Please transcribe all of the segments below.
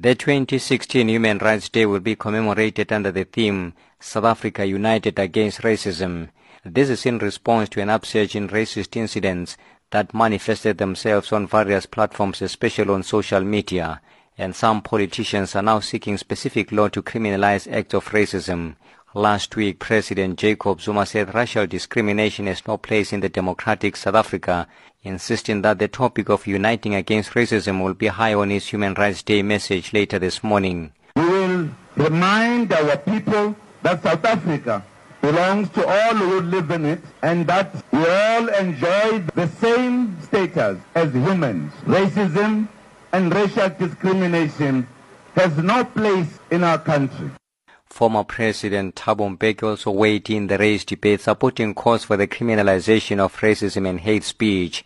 The 2016 Human Rights Day will be commemorated under the theme South Africa United Against Racism. This is in response to an upsurge in racist incidents that manifested themselves on various platforms, especially on social media. And some politicians are now seeking specific law to criminalize acts of racism. Last week, President Jacob Zuma said racial discrimination has no place in the democratic South Africa, insisting that the topic of uniting against racism will be high on his Human Rights Day message later this morning. We will remind our people that South Africa belongs to all who live in it and that we all enjoy the same status as humans. Racism and racial discrimination has no place in our country. Former President Thabo Mbeki also weighed in the race debate supporting calls for the criminalization of racism and hate speech.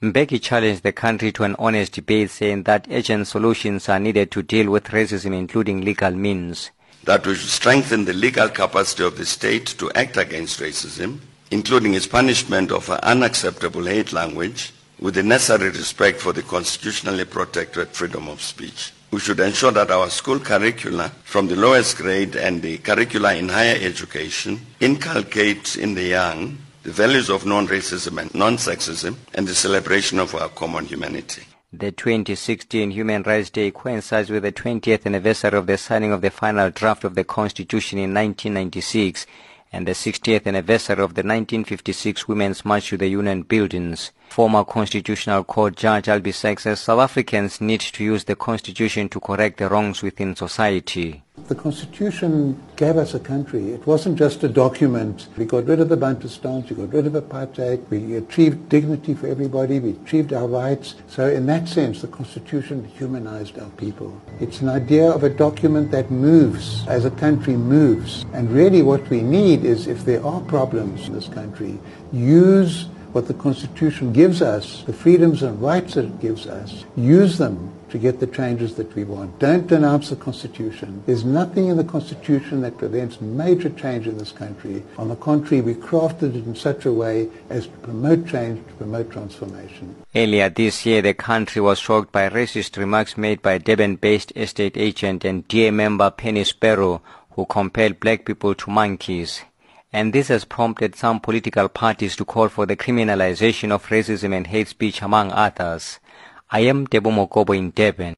Mbeki challenged the country to an honest debate saying that urgent solutions are needed to deal with racism including legal means. That we should strengthen the legal capacity of the state to act against racism, including its punishment of unacceptable hate language, with the necessary respect for the constitutionally protected freedom of speech. We should ensure that our school curricula from the lowest grade and the curricula in higher education inculcate in the young the values of non-racism and non-sexism and the celebration of our common humanity. The 2016 Human Rights Day coincides with the 20th anniversary of the signing of the final draft of the Constitution in 1996 and the 60th anniversary of the 1956 Women's March to the Union Buildings. Former Constitutional Court Judge Albie says South Africans need to use the Constitution to correct the wrongs within society. The Constitution gave us a country. It wasn't just a document. We got rid of the Bantustans, we got rid of apartheid, we achieved dignity for everybody, we achieved our rights. So in that sense, the Constitution humanized our people. It's an idea of a document that moves as a country moves. And really what we need is if there are problems in this country, use what the Constitution gives us, the freedoms and rights that it gives us, use them to get the changes that we want. Don't denounce the Constitution. There's nothing in the Constitution that prevents major change in this country. On the contrary, we crafted it in such a way as to promote change, to promote transformation. Earlier this year, the country was shocked by racist remarks made by Durban-based estate agent and DA member Penny Sparrow, who compared black people to monkeys and this has prompted some political parties to call for the criminalization of racism and hate speech among others. I am Ntebo Mokobo in Durban.